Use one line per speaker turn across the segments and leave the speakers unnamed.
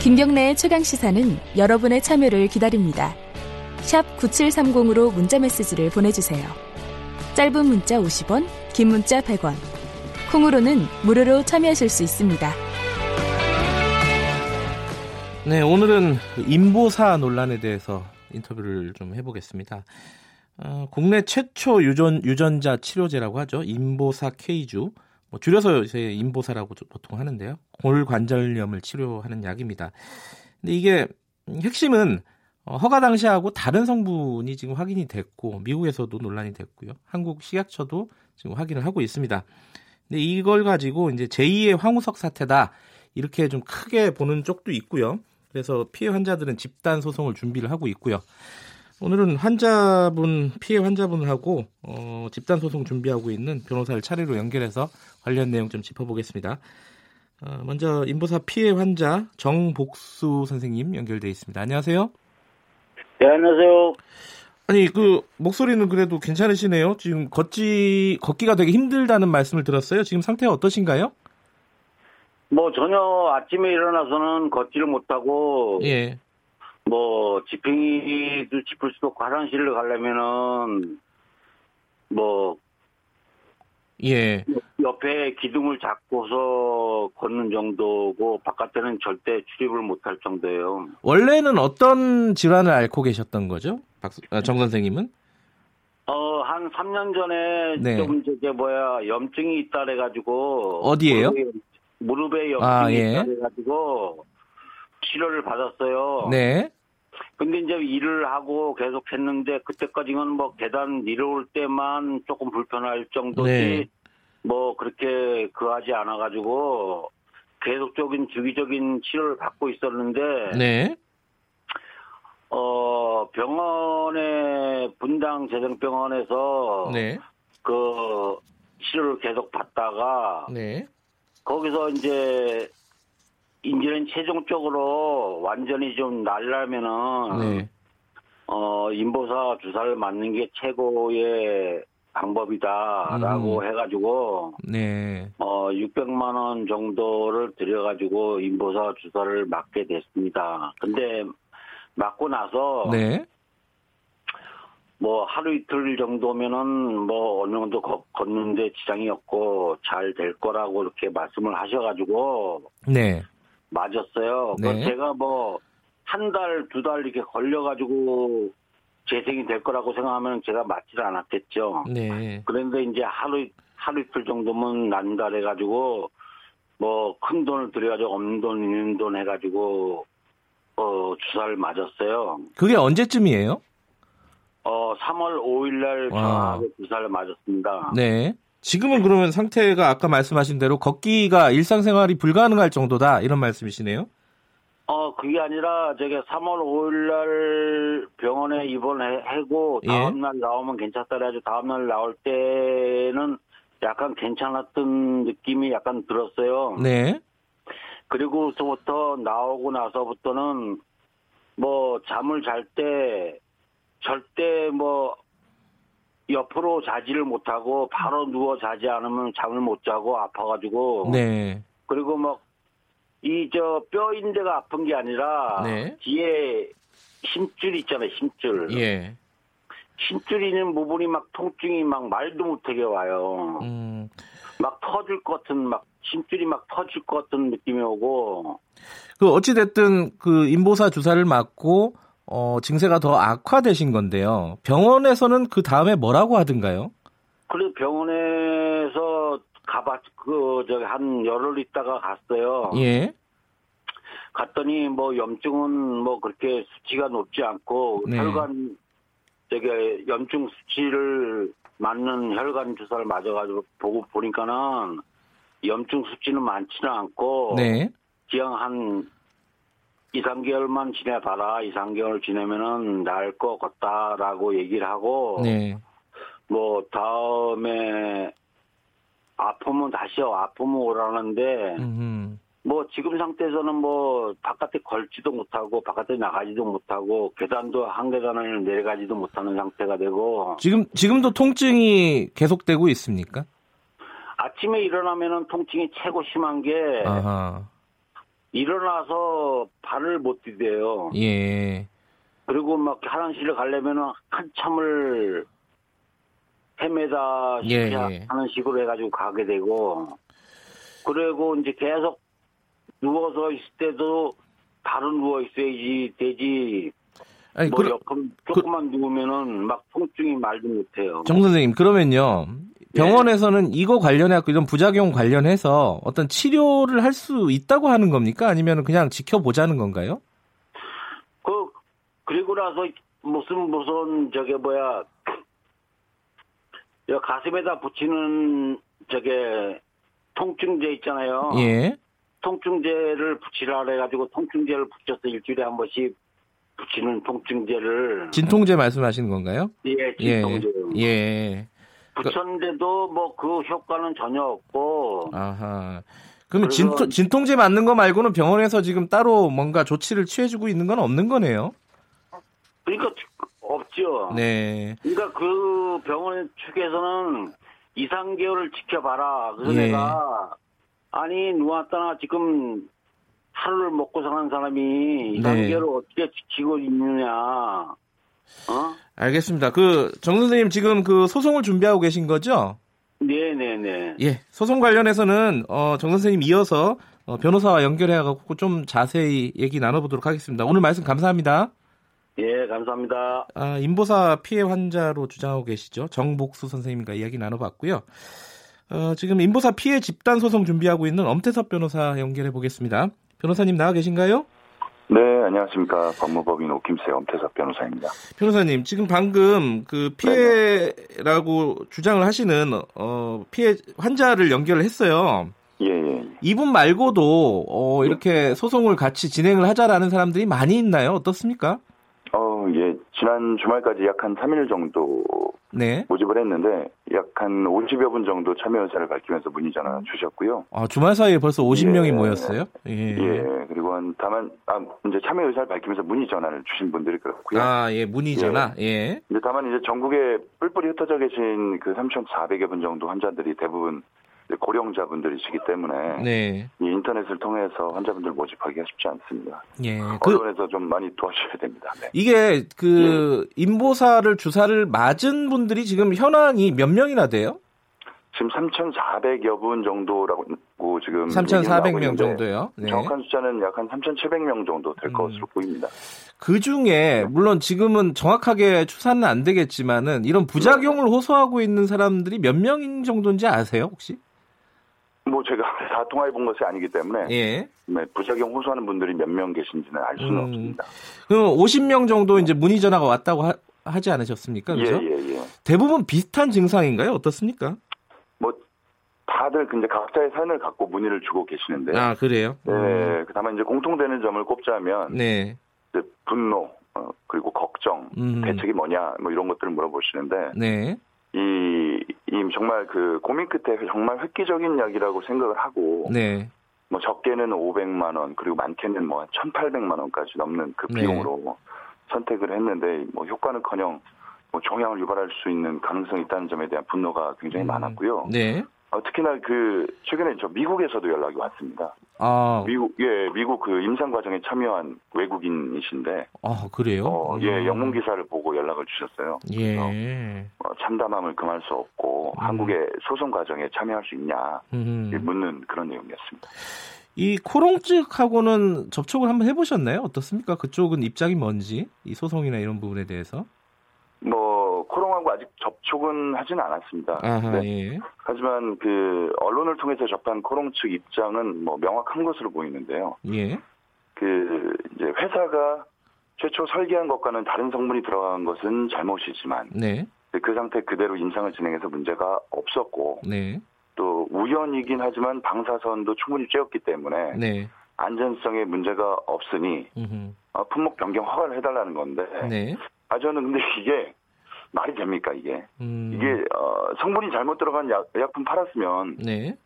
김경래의 최강 시사는 여러분의 참여를 기다립니다. 9730으로 문자 메시지를 보내주세요. 짧은 문자 50원, 긴 문자 100원. 콩으로는 무료로 참여하실 수 있습니다.
네, 오늘은 인보사 논란에 대해서 인터뷰를 좀 해보겠습니다. 어, 국내 최초 유전, 유전자 치료제라고 하죠. 인보사 K주. 뭐 줄여서 이제 인보사라고 보통 하는데요. 골관절염을 치료하는 약입니다. 근데 이게 핵심은 어, 허가 당시하고 다른 성분이 지금 확인이 됐고 미국에서도 논란이 됐고요. 한국 식약처도 지금 확인을 하고 있습니다. 근데 이걸 가지고 이제 제2의 황우석 사태다 이렇게 좀 크게 보는 쪽도 있고요. 그래서 피해 환자들은 집단 소송을 준비를 하고 있고요. 오늘은 환자분 피해 환자분하고 어, 집단 소송 준비하고 있는 변호사를 차례로 연결해서 관련 내용 좀 짚어보겠습니다. 어, 먼저 인보사 피해 환자 정복수 선생님 연결돼 있습니다. 안녕하세요.
네, 안녕하세요.
아니 그 목소리는 그래도 괜찮으시네요. 지금 걷지 걷기가 되게 힘들다는 말씀을 들었어요. 지금 상태가 어떠신가요?
뭐 전혀 아침에 일어나서는 걷지를 못하고
예.
뭐 지팡이도 짚을 수도 없고 화장실을 가려면은 뭐
예.
옆에 기둥을 잡고서 걷는 정도고 바깥에는 절대 출입을 못할 정도예요.
원래는 어떤 질환을 앓고 계셨던 거죠? 박, 아, 정 선생님은?
어, 한 3년 전에
네.
좀 저게 뭐야 염증이 있다 그래 가지고
어디예요?
무릎에, 무릎에 염증이
아, 예.
있다 그래 가지고 치료를 받았어요.
네.
근데 이제 일을 하고 계속 했는데 그때까지는 뭐 계단 내려올 때만 조금 불편할 정도지
네.
뭐 그렇게 그하지 않아 가지고 계속적인 주기적인 치료를 받고 있었는데
네.
어 병원에 분당 재생병원에서
네.
그 치료를 계속 받다가
네.
거기서 이제 이제는 최종적으로 완전히 좀 날라면은
네.
어, 인보사 주사를 맞는 게 최고의 방법이다라고
음.
해가지고
네.
어 600만 원 정도를 들여가지고 인보사 주사를 맞게 됐습니다. 근데 맞고 나서
네.
뭐 하루 이틀 정도면은 뭐 어느 정도 걷- 걷는데 지장이 없고 잘 될 거라고 이렇게 말씀을 하셔가지고
네.
맞았어요.
네.
그 제가 뭐 한 달, 두 달 이렇게 걸려가지고 재생이 될 거라고 생각하면 제가 맞지를 않았겠죠.
네.
그런데 이제 하루, 하루 이틀 정도면 난다 해가지고 뭐 큰 돈을 들여가지고 없는 돈, 있는 돈 해가지고 어, 주사를 맞았어요.
그게 언제쯤이에요?
어, 3월 5일날
와.
정확하게 주사를 맞았습니다.
네. 지금은 그러면 상태가 아까 말씀하신 대로 걷기가 일상생활이 불가능할 정도다 이런 말씀이시네요.
어, 그게 아니라 저게 3월 5일날 병원에 입원하고
예.
다음날 나오면 괜찮다 그래가지고 다음날 나올 때는 약간 괜찮았던 느낌이 약간 들었어요.
네.
그리고서부터 나오고 나서부터는 뭐 잠을 잘 때 절대 뭐 옆으로 자지를 못하고 바로 누워 자지 않으면 잠을 못 자고 아파가지고
네.
그리고 막 이 저 뼈인대가 아픈 게 아니라
네.
뒤에 힘줄 있잖아요 힘줄
예.
힘줄 있는 부분이 막 통증이 막 말도 못하게 와요
음.
막 터질 것 같은 막 힘줄이 막 터질 것 같은 느낌이 오고
그 어찌 됐든 그 인보사 주사를 맞고 어 증세가 더 악화되신 건데요. 병원에서는 그 다음에 뭐라고 하던가요?
그래서 병원에서 가봤 그 저기 한 열흘 있다가 갔어요
예.
갔더니 뭐 염증은 뭐 그렇게 수치가 높지 않고
네.
혈관 저기 염증 수치를 맞는 혈관 주사를 맞아가지고 보고 보니까는 염증 수치는 많지는 않고
네.
그냥 한 2, 3개월만 지내봐라. 2, 3개월 지내면은 나을 것 같다라고 얘기를 하고
네.
뭐 다음에 아프면 다시 아프면 오라는데
음.
뭐 지금 상태에서는 뭐 바깥에 걸지도 못하고 바깥에 나가지도 못하고 계단도 한 계단을 내려가지도 못하는 상태가 되고
지금 지금도 통증이 계속되고 있습니까?
아침에 일어나면은 통증이 최고 심한 게
아하.
일어나서 발을 못 디뎌요.
예.
그리고 막 화장실을 가려면은 한참을 헤매다
예, 예.
하는 식으로 해가지고 가게 되고 그리고 이제 계속 누워서 있을 때도 바로 누워 있어야지 되지
아니,
뭐 조금 조금만 누우면은 막 통증이 말도 못해요.
정 선생님 그러면요. 병원에서는 이거 관련해 갖고 이런 부작용 관련해서 어떤 치료를 할 수 있다고 하는 겁니까? 아니면 그냥 지켜보자는 건가요?
그 그리고 나서 무슨 무슨 저게 뭐야 저 가슴에다 붙이는 저게 통증제 있잖아요.
예.
통증제를 붙이라 그래가지고 통증제를 붙여서 일주일에 한 번씩 붙이는 통증제를
진통제 말씀하시는 건가요?
예
예.
진통제
예.
붙였는데도 뭐 그 효과는 전혀 없고
아하. 그러면 진통, 진통제 맞는 거 말고는 병원에서 지금 따로 뭔가 조치를 취해주고 있는 건 없는 거네요.
그러니까 없죠.
네.
그러니까 그 병원 측에서는 2, 3개월을 지켜봐라. 그래서
예.
내가 아니 누웠다나 지금 하루를 먹고 사는 사람이 2,
네.
3개월을 어떻게 지키고 있느냐. 어?
알겠습니다. 그, 정 선생님 지금 그 소송을 준비하고 계신 거죠?
네네네.
예. 소송 관련해서는, 어, 정 선생님 이어서 어, 변호사와 연결해갖고 좀 자세히 얘기 나눠보도록 하겠습니다. 오늘 말씀 감사합니다.
예, 감사합니다.
아, 인보사 피해 환자로 주장하고 계시죠. 정복수 선생님과 이야기 나눠봤고요. 어, 지금 인보사 피해 집단 소송 준비하고 있는 엄태섭 변호사 연결해 보겠습니다. 변호사님 나와 계신가요?
네, 안녕하십니까. 법무법인 오킴세 엄태섭 변호사입니다.
변호사님, 지금 방금 그 피해라고 주장을 하시는 어, 피해 환자를 연결을 했어요.
예, 예.
이분 말고도 어, 이렇게 소송을 같이 진행을 하자라는 사람들이 많이 있나요? 어떻습니까?
어, 예. 지난 주말까지 약 한 3일 정도
네.
모집을 했는데 약 한 50여 분 정도 참여 의사를 밝히면서 문의 전화 주셨고요.
아, 주말 사이에 벌써 50명이
예.
모였어요? 예.
예. 그리고 한 다만 아, 이제 참여 의사를 밝히면서 문의 전화를 주신 분들이 그렇고요.
아, 예, 문의 전화. 예.
이제 다만 이제 전국에 뿔뿔이 흩어져 계신 그 3,400여 분 정도 환자들이 대부분 고령자분들이시기 때문에
네.
이 인터넷을 통해서 환자분들 모집하기가 쉽지 않습니다.
예. 그
언론에서 좀 많이 도와주셔야 됩니다. 네.
이게 그 인보사를 주사를 맞은 분들이 지금 현황이 몇 명이나 돼요?
지금 3,400여 분 정도라고 지금
3,400명 정도요. 네.
정확한 숫자는 약 한 3,700명 정도 될
음.
것으로 보입니다.
그 중에 물론 지금은 정확하게 추산은 안 되겠지만은 이런 부작용을 호소하고 있는 사람들이 몇 명 정도인지 아세요, 혹시?
뭐 제가 다 통화해 본 것이 아니기 때문에
예.
네, 부작용 호소하는 분들이 몇 명 계신지는 알 수는
음.
없습니다.
그럼 50명 정도 이제 문의 전화가 왔다고 하, 지 않으셨습니까?
예,
그죠?
예, 예.
대부분 비슷한 증상인가요? 어떻습니까?
뭐 다들 근데 각자의 사연을 갖고 문의를 주고 계시는데
아, 그래요?
네, 다만 이제 공통되는 점을 꼽자면
네.
분노 어, 그리고 걱정
음.
대책이 뭐냐 뭐 이런 것들을 물어보시는데
네.
이, 이 정말 그 고민 끝에 정말 획기적인 이야기라고 생각을 하고
네.
뭐 적게는 500만 원 그리고 많게는 뭐 1,800만 원까지 넘는 그
네.
비용으로 선택을 했는데 뭐 효과는커녕 뭐 종양을 유발할 수 있는 가능성이 있다는 점에 대한 분노가 굉장히
음.
많았고요.
네.
어, 특히나 그 최근에 저 미국에서도 연락이 왔습니다.
아,
미국 예 미국 그 임상 과정에 참여한 외국인이신데
아 그래요?
어, 예
음.
영문 기사를 보고 연락을 주셨어요.
예.
어, 참담함을 금할 수 없고
음.
한국의 소송 과정에 참여할 수 있냐
음.
묻는 그런 내용이었습니다.
이 코롱측하고는 접촉을 한번 해보셨나요? 어떻습니까? 그쪽은 입장이 뭔지 이 소송이나 이런 부분에 대해서.
뭐 코롱하고 아직 접촉은 하진 않았습니다.
아하,
네.
예.
하지만 그 언론을 통해서 접한 코롱 측 입장은 뭐 명확한 것으로 보이는데요.
예.
그 이제 회사가 최초 설계한 것과는 다른 성분이 들어간 것은 잘못이지만
네.
그 상태 그대로 임상을 진행해서 문제가 없었고
네.
또 우연이긴 하지만 방사선도 충분히 쬐었기 때문에
네.
안전성에 문제가 없으니
음흠.
어, 품목 변경 허가를 해달라는 건데
네.
아 저는 근데 이게 말이 됩니까 이게
음.
이게 어, 성분이 잘못 들어간 약, 약품 팔았으면
네.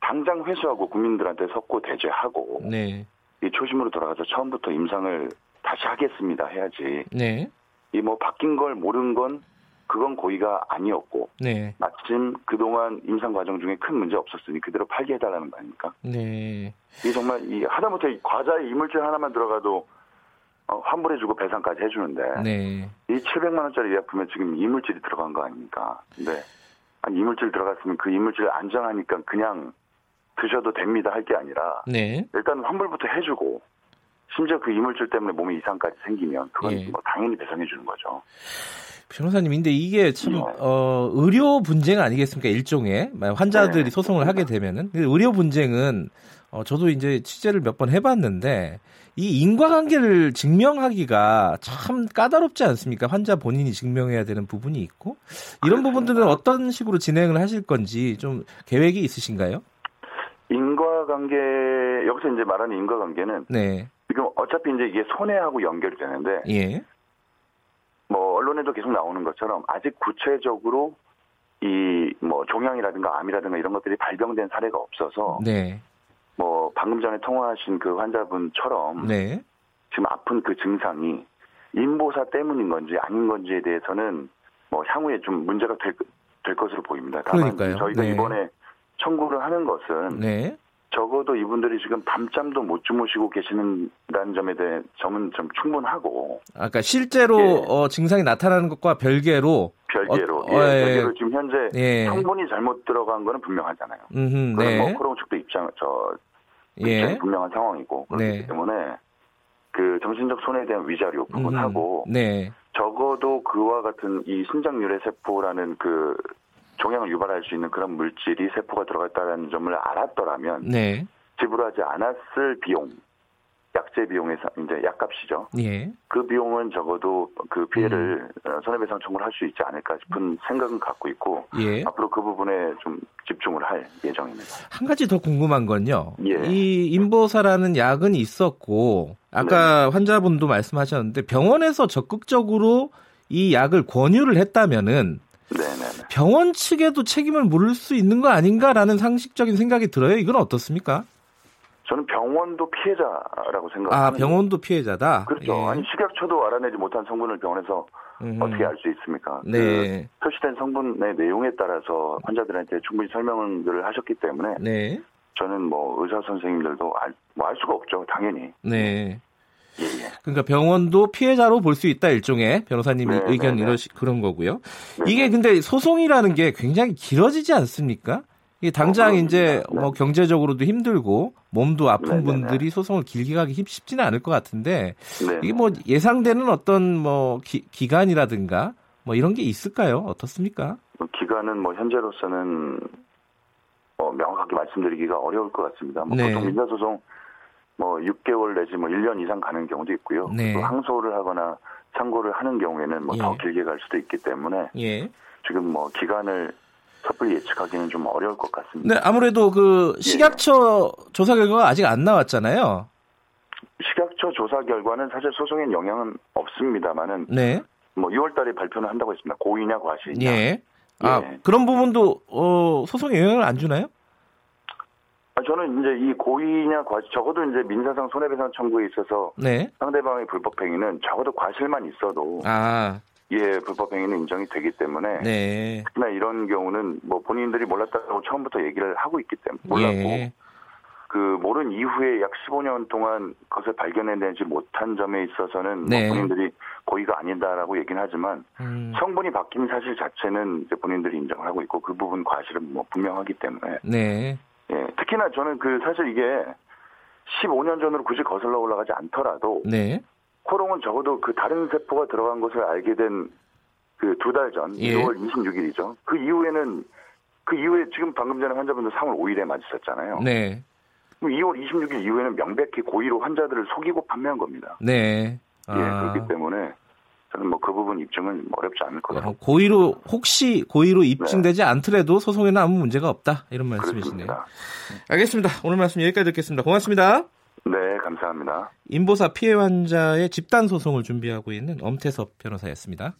당장 회수하고 국민들한테 석고 대죄하고
네.
이 초심으로 돌아가서 처음부터 임상을 다시 하겠습니다 해야지
네.
이 뭐 바뀐 걸 모르는 건 그건 고의가 아니었고
네.
마침 그동안 임상 과정 중에 큰 문제 없었으니 그대로 팔게 해달라는 거 아닙니까?
네.
이 정말 이 하다못해 과자에 이물질 하나만 들어가도 어, 환불해주고 배상까지 해주는데
네.
이 700만 원짜리 의약품에 지금 이물질이 들어간 거 아닙니까? 근데 아니 이물질 들어갔으면 그 이물질 안전하니까 그냥 드셔도 됩니다 할 게 아니라
네.
일단 환불부터 해주고 심지어 그 이물질 때문에 몸에 이상까지 생기면 그건
예.
뭐 당연히 배상해 주는 거죠.
변호사님, 근데 이게 참,
네.
어, 의료 분쟁 아니겠습니까? 일종의. 만약 환자들이
네.
소송을 하게 되면은. 근데 의료 분쟁은, 어, 저도 이제 취재를 몇 번 해봤는데, 이 인과관계를 증명하기가 참 까다롭지 않습니까? 환자 본인이 증명해야 되는 부분이 있고. 이런. 부분들은 어떤 식으로 진행을 하실 건지 좀 계획이 있으신가요?
인과관계 여기서 이제 말하는 인과관계는
네.
지금 어차피 이제 이게 손해하고 연결이 되는데
예.
뭐 언론에도 계속 나오는 것처럼 아직 구체적으로 이 뭐 종양이라든가 암이라든가 이런 것들이 발병된 사례가 없어서
네.
뭐 방금 전에 통화하신 그 환자분처럼
네.
지금 아픈 그 증상이 인보사 때문인 건지 아닌 건지에 대해서는 뭐 향후에 좀 문제가 될, 될 것으로 보입니다. 다만
그러니까요.
저희가
네.
이번에 청구를 하는 것은
네.
적어도 이분들이 지금 밤잠도 못 주무시고 계시는다는 점에 대해 점은 좀 충분하고
아까 실제로
예.
어, 증상이 나타나는 것과 별개로
별개로
어,
예,
어, 예.
별개로 지금 현재
예.
성분이 잘못 들어간 거는 분명하잖아요.
음흠,
그건
네.
뭐 코롱 측도 입장 저
예.
분명한 상황이고 그렇기
네.
때문에 그 정신적 손해에 대한 위자료 부분하고
음흠, 네.
적어도 그와 같은 이 신장 유래 세포라는 그 종양을 유발할 수 있는 그런 물질이 세포가 들어갔다는 점을 알았더라면
네.
지불하지 않았을 비용, 약제 비용에서 이제 약값이죠.
예.
그 비용은 적어도 그 피해를
음.
어, 손해배상 청구를 할 수 있지 않을까 싶은 생각은 갖고 있고
예.
앞으로 그 부분에 좀 집중을 할 예정입니다.
한 가지 더 궁금한 건요.
예.
이 인보사라는 약은 있었고 아까 환자분도 말씀하셨는데 병원에서 적극적으로 이 약을 권유를 했다면은
네네네.
병원 측에도 책임을 물을 수 있는 거 아닌가라는 상식적인 생각이 들어요. 이건 어떻습니까?
저는 병원도 피해자라고 생각합니다.
아, 병원도 피해자다.
그렇죠.
예.
아니 식약처도 알아내지 못한 성분을 병원에서
음.
어떻게 알 수 있습니까?
네.
그 표시된 성분의 내용에 따라서 환자들한테 충분히 설명을 하셨기 때문에
네.
저는 뭐 의사 선생님들도 알, 뭐 알 수가 없죠. 당연히.
네.
예, 예.
그러니까 병원도 피해자로 볼 수 있다 일종의 변호사님이
네,
의견
네, 네.
이러시 그런 거고요.
네,
이게 근데 소송이라는 게 굉장히 길어지지 않습니까? 이게 당장
어.
이제
네.
뭐 경제적으로도 힘들고 몸도 아픈
네, 네,
분들이 소송을 길게 가기 힘- 쉽지는 않을 것 같은데
네.
이게 뭐 예상되는 어떤 뭐 기, 기간이라든가 뭐 이런 게 있을까요? 어떻습니까?
뭐 기간은 뭐 현재로서는 뭐 명확하게 말씀드리기가 어려울 것 같습니다. 뭐
네.
보통 민사소송 뭐 6개월 내지 뭐 1년 이상 가는 경우도 있고요.
네.
또 항소를 하거나 상고를 하는 경우에는 뭐더
예.
길게 갈 수도 있기 때문에
예.
지금 뭐 기간을 섣불리 예측하기는 좀 어려울 것 같습니다.
근데 아무래도 그
예.
식약처 조사 결과가 아직 안 나왔잖아요.
식약처 조사 결과는 사실 소송엔 영향은 없습니다만은
네.
뭐 6월달에 발표는 한다고 했습니다. 고의냐 과실이냐.
예. 아,
예.
그런 부분도 어, 소송에 영향을 안 주나요?
아, 저는 이제 이 고의냐 과실 적어도 이제 민사상 손해배상 청구에 있어서
네.
상대방의 불법 행위는 적어도 과실만 있어도
아,
예 불법 행위는 인정이 되기 때문에
네.
특히나 이런 경우는 뭐 본인들이 몰랐다고 처음부터 얘기를 하고 있기 때문에 몰랐고
예.
그 모른 이후에 약 15년 동안 그것을 발견해내지 못한 점에 있어서는
네.
뭐 본인들이 고의가 아니다라고 얘기는 하지만
음,
성분이 바뀐 사실 자체는 이제 본인들이 인정을 하고 있고 그 부분 과실은 뭐 분명하기 때문에
네.
예 특히나 저는 그 사실 이게 15년 전으로 굳이 거슬러 올라가지 않더라도
네.
코롱은 적어도 그 다른 세포가 들어간 것을 알게 된 그 두 달 전,
예.
2월 26일이죠. 그 이후에는 그 이후에 지금 방금 전에 환자분도 3월 5일에 맞으셨잖아요.
네.
그럼 2월 26일 이후에는 명백히 고의로 환자들을 속이고 판매한 겁니다.
네.
예,
아,
그렇기 때문에 저는 뭐 그 부분 입증은 어렵지 않을 거라고
어, 고의로 혹시 고의로 입증되지 않더라도 소송에는 아무 문제가 없다 이런 말씀이시네요.
그렇습니다.
알겠습니다. 오늘 말씀 여기까지 듣겠습니다. 고맙습니다.
네, 감사합니다.
인보사 피해 환자의 집단 소송을 준비하고 있는 엄태섭 변호사였습니다.